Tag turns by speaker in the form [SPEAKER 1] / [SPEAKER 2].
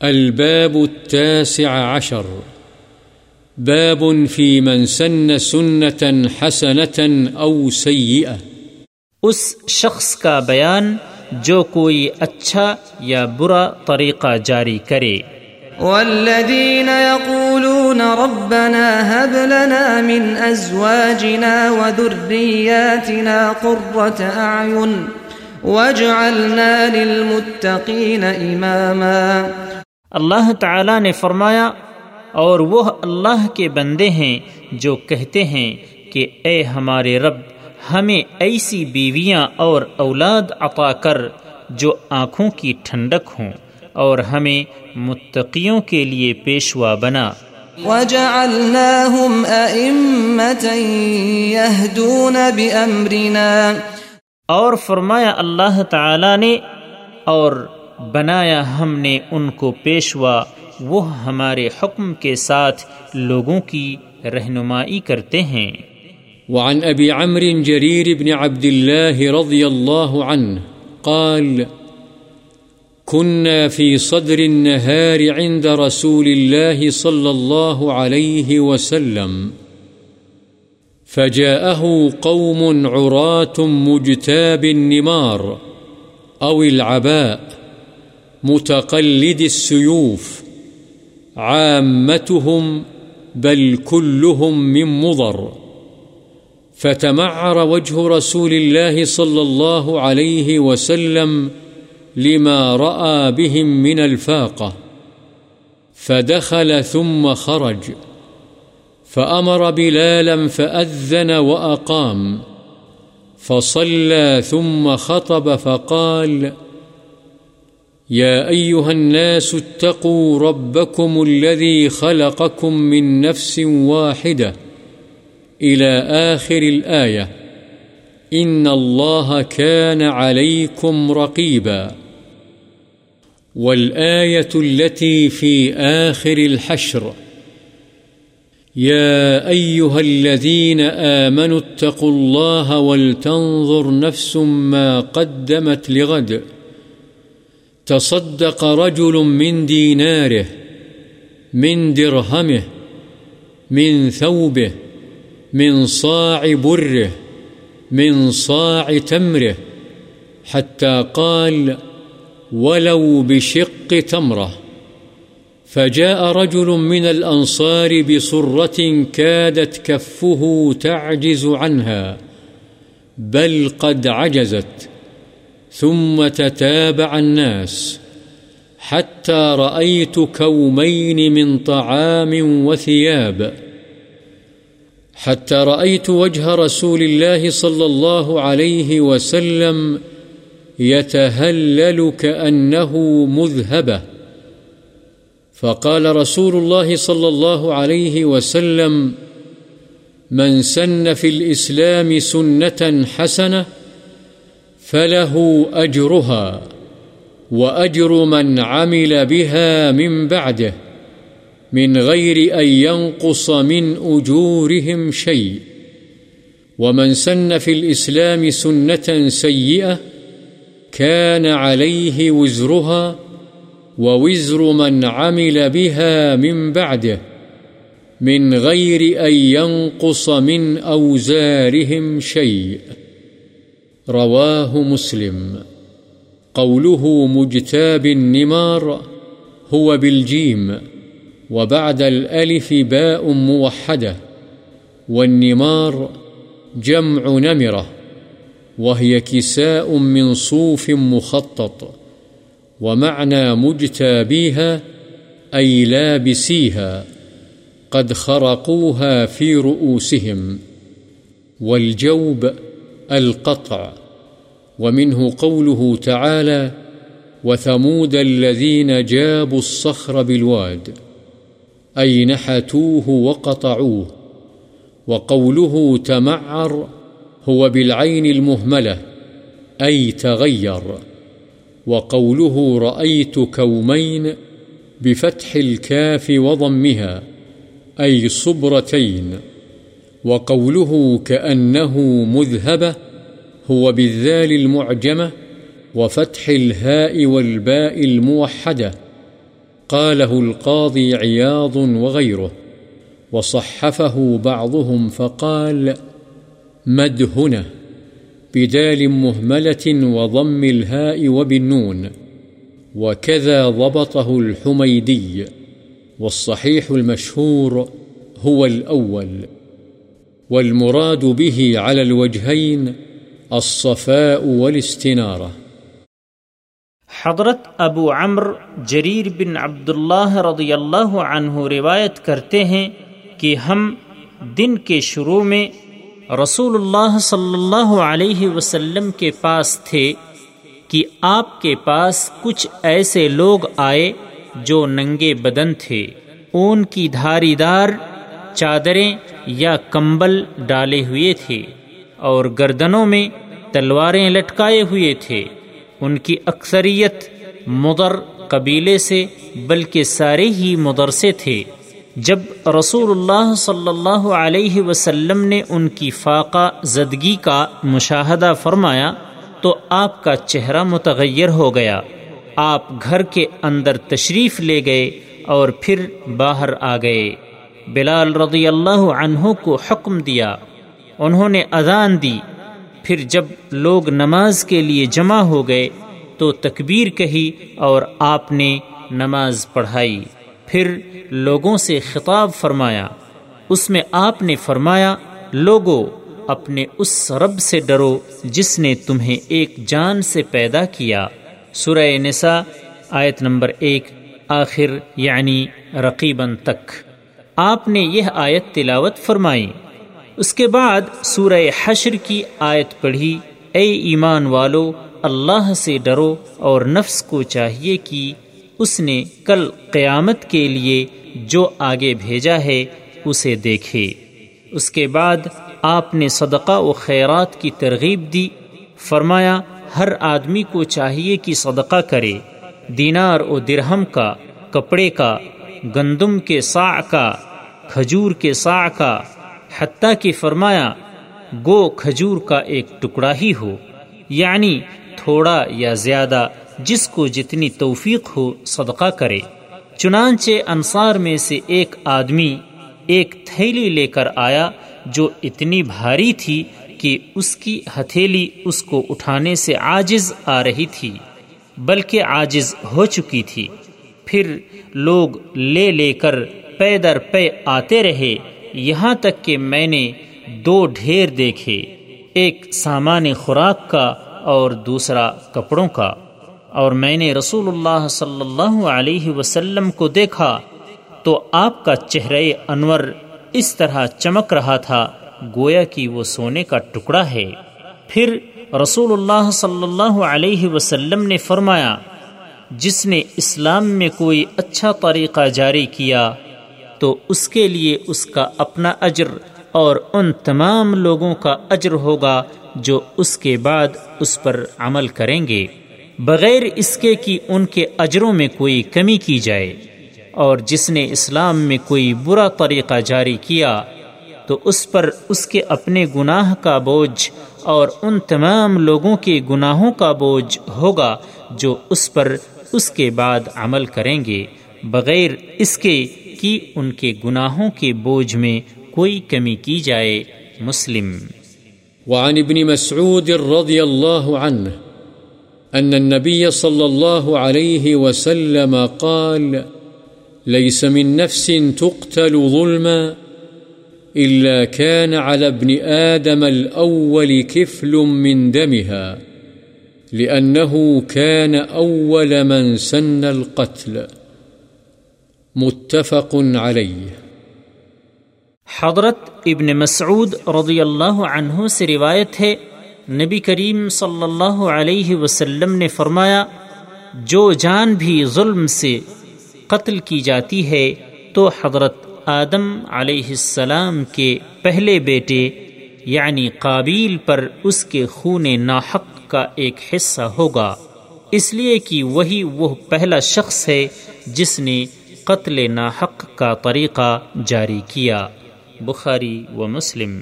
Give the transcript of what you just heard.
[SPEAKER 1] الباب التاسع عشر. باب في من سن سنة حسنة أو سيئة.
[SPEAKER 2] اس شخص کا بیان جو کوئی اچھا یا برا طریقہ جاری کرے۔
[SPEAKER 3] والذين يقولون ربنا هب لنا من أزواجنا وذرياتنا قرة أعين واجعلنا للمتقين إماما
[SPEAKER 2] اللہ تعالی نے فرمایا اور وہ اللہ کے بندے ہیں جو کہتے ہیں کہ اے ہمارے رب ہمیں ایسی بیویاں اور اولاد عطا کر جو آنکھوں کی ٹھنڈک ہوں اور ہمیں متقیوں کے لیے پیشوا بنا۔
[SPEAKER 3] وجعلناهم أئمة يهدون بأمرنا۔
[SPEAKER 2] اور فرمایا اللہ تعالی نے اور بنایا ہم نے ان کو پیشوا، وہ ہمارے حکم کے ساتھ لوگوں کی رہنمائی کرتے ہیں۔
[SPEAKER 1] وعن أبي عمرو جرير بن عبد الله رضي الله عنه قال كنا في صدر النهار عند رسول الله صلى الله عليه وسلم، فجاءه قوم عراة مجتاب النمار أو العباء متقلد السيوف. عامتهم بل كلهم من مضر. فتمعر وجه رسول الله صلى الله عليه وسلم لما رأى بهم من الفاقة. فدخل ثم خرج. فأمر بلالا فأذن وأقام. فصلى ثم خطب فقال فقال يا أيها الناس اتقوا ربكم الذي خلقكم من نفس واحدة إلى آخر الآية إن الله كان عليكم رقيبا والآية التي في آخر الحشر يا أيها الذين آمنوا اتقوا الله ولتنظر نفس ما قدمت لغد تصدق رجل من ديناره، من درهمه، من ثوبه، من صاع بره، من صاع تمره، حتى قال ولو بشق تمره فجاء رجل من الأنصار بصرة كادت كفه تعجز عنها، بل قد عجزت. ثم تتابع الناس حتى رأيت كومين من طعام وثياب. حتى رأيت وجه رسول الله صلى الله عليه وسلم يتهلل كأنه مذهبه فقال رسول الله صلى الله عليه وسلم من سن في الإسلام سنة حسنة فله أجرها وأجر من عمل بها من بعده من غير أن ينقص من أجورهم شيء ومن سن في الإسلام سنة سيئة كان عليه وزرها ووزر من عمل بها من بعده من غير أن ينقص من أوزارهم شيء رواه مسلم. قوله مجتاب النمار هو بالجيم، وبعد الألف باء موحدة، والنمار جمع نمرة، وهي كساء من صوف مخطط، ومعنى مجتابيها أي لابسيها، قد خرقوها في رؤوسهم، والجوب القطع، ومنه قوله تعالى وثمود الذين جابوا الصخر بالواد، أي نحتوه وقطعوه، وقوله تمعر هو بالعين المهملة، أي تغير، وقوله رأيت كومين بفتح الكاف وضمها، أي صبرتين. وقوله كأنه مذهبة هو بالذال المعجمة وفتح الهاء والباء الموحدة. قاله القاضي عياض وغيره. وصحفه بعضهم فقال مدهنة بدال مهملة وضم الهاء وبالنون. وكذا ضبطه الحميدي. والصحيح المشهور هو الأول. والمراد به على الوجهين الصفاء والاستنارة.
[SPEAKER 2] حضرت ابو عمر جریر بن عبداللہ رضی اللہ عنہ روایت کرتے ہیں کہ ہم دن کے شروع میں رسول اللہ صلی اللہ علیہ وسلم کے پاس تھے کہ آپ کے پاس کچھ ایسے لوگ آئے جو ننگے بدن تھے اون کی دھاری دار چادریں یا کمبل ڈالے ہوئے تھے اور گردنوں میں تلواریں لٹکائے ہوئے تھے۔ ان کی اکثریت مدر قبیلے سے، بلکہ سارے ہی مدر سے تھے۔ جب رسول اللہ صلی اللہ علیہ وسلم نے ان کی فاقہ زدگی کا مشاہدہ فرمایا، تو آپ کا چہرہ متغیر ہو گیا۔ آپ گھر کے اندر تشریف لے گئے اور پھر باہر آ گئے۔ بلال رضی اللہ عنہ کو حکم دیا۔ انہوں نے اذان دی۔ پھر جب لوگ نماز کے لیے جمع ہو گئے تو تکبیر کہی اور آپ نے نماز پڑھائی۔ پھر لوگوں سے خطاب فرمایا۔ اس میں آپ نے فرمایا، لوگو، اپنے اس رب سے ڈرو جس نے تمہیں ایک جان سے پیدا کیا۔ سورہ نساء، آیت نمبر ایک، آخر یعنی رقیباً تک۔ آپ نے یہ آیت تلاوت فرمائی۔ اس کے بعد سورہ حشر کی آیت پڑھی، اے ایمان والو، اللہ سے ڈرو اور نفس کو چاہیے کہ اس نے کل قیامت کے لیے جو آگے بھیجا ہے، اسے دیکھے۔ اس کے بعد آپ نے صدقہ و خیرات کی ترغیب دی۔ فرمایا، ہر آدمی کو چاہیے کہ صدقہ کرے۔ دینار و درہم کا، کپڑے کا، گندم کے سا کا کھجور کے سا کا، حتیٰ کہ فرمایا، گو کھجور کا ایک ٹکڑا ہی ہو یعنی تھوڑا یا زیادہ جس کو جتنی توفیق ہو صدقہ کرے۔ چنانچہ انصار میں سے ایک آدمی ایک تھیلی لے کر آیا جو اتنی بھاری تھی کہ اس کی ہتھیلی اس کو اٹھانے سے عاجز آ رہی تھی، بلکہ عاجز ہو چکی تھی۔ پھر لوگ لے لے کر پے در پے آتے رہے، یہاں تک کہ میں نے دو ڈھیر دیکھے، ایک سامان خوراک کا اور دوسرا کپڑوں کا۔ اور میں نے رسول اللہ صلی اللہ علیہ وسلم کو دیکھا، تو آپ کا چہرہ انور اس طرح چمک رہا تھا، گویا کہ وہ سونے کا ٹکڑا ہے۔ پھر رسول اللہ صلی اللہ علیہ وسلم نے فرمایا، جس نے اسلام میں کوئی اچھا طریقہ جاری کیا تو اس کے لیے اس کا اپنا اجر اور ان تمام لوگوں کا اجر ہوگا جو اس کے بعد اس پر عمل کریں گے۔ بغیر اس کے کہ ان کے اجروں میں کوئی کمی کی جائے اور جس نے اسلام میں کوئی برا طریقہ جاری کیا، تو اس پر اس کے اپنے گناہ کا بوجھ اور ان تمام لوگوں کے گناہوں کا بوجھ ہوگا جو اس پر اس کے بعد عمل کریں گے۔ بغیر اس کے کہ ان کے گناہوں کے بوجھ میں کوئی کمی کی جائے، مسلم۔
[SPEAKER 1] وعن ابن مسعود رضی اللہ عنہ أن النبي صلى الله عليه وسلم قال ليس من نفس تقتل ظلما إلا كان على ابن آدم الأول كفل من دمها، لأنه كان أول من سن القتل. متفق عليه
[SPEAKER 2] حضرت ابن مسعود رضی اللہ عنہ سے روایت ہے، نبی کریم صلی اللہ علیہ وسلم نے فرمایا، جو جان بھی ظلم سے قتل کی جاتی ہے، تو حضرت آدم علیہ السلام کے پہلے بیٹے یعنی قابیل پر اس کے خون ناحق کا ایک حصہ ہوگا۔ اس لیے کہ وہی وہ پہلا شخص ہے جس نے قتل ناحق کا طریقہ جاری کیا۔ بخاری و مسلم۔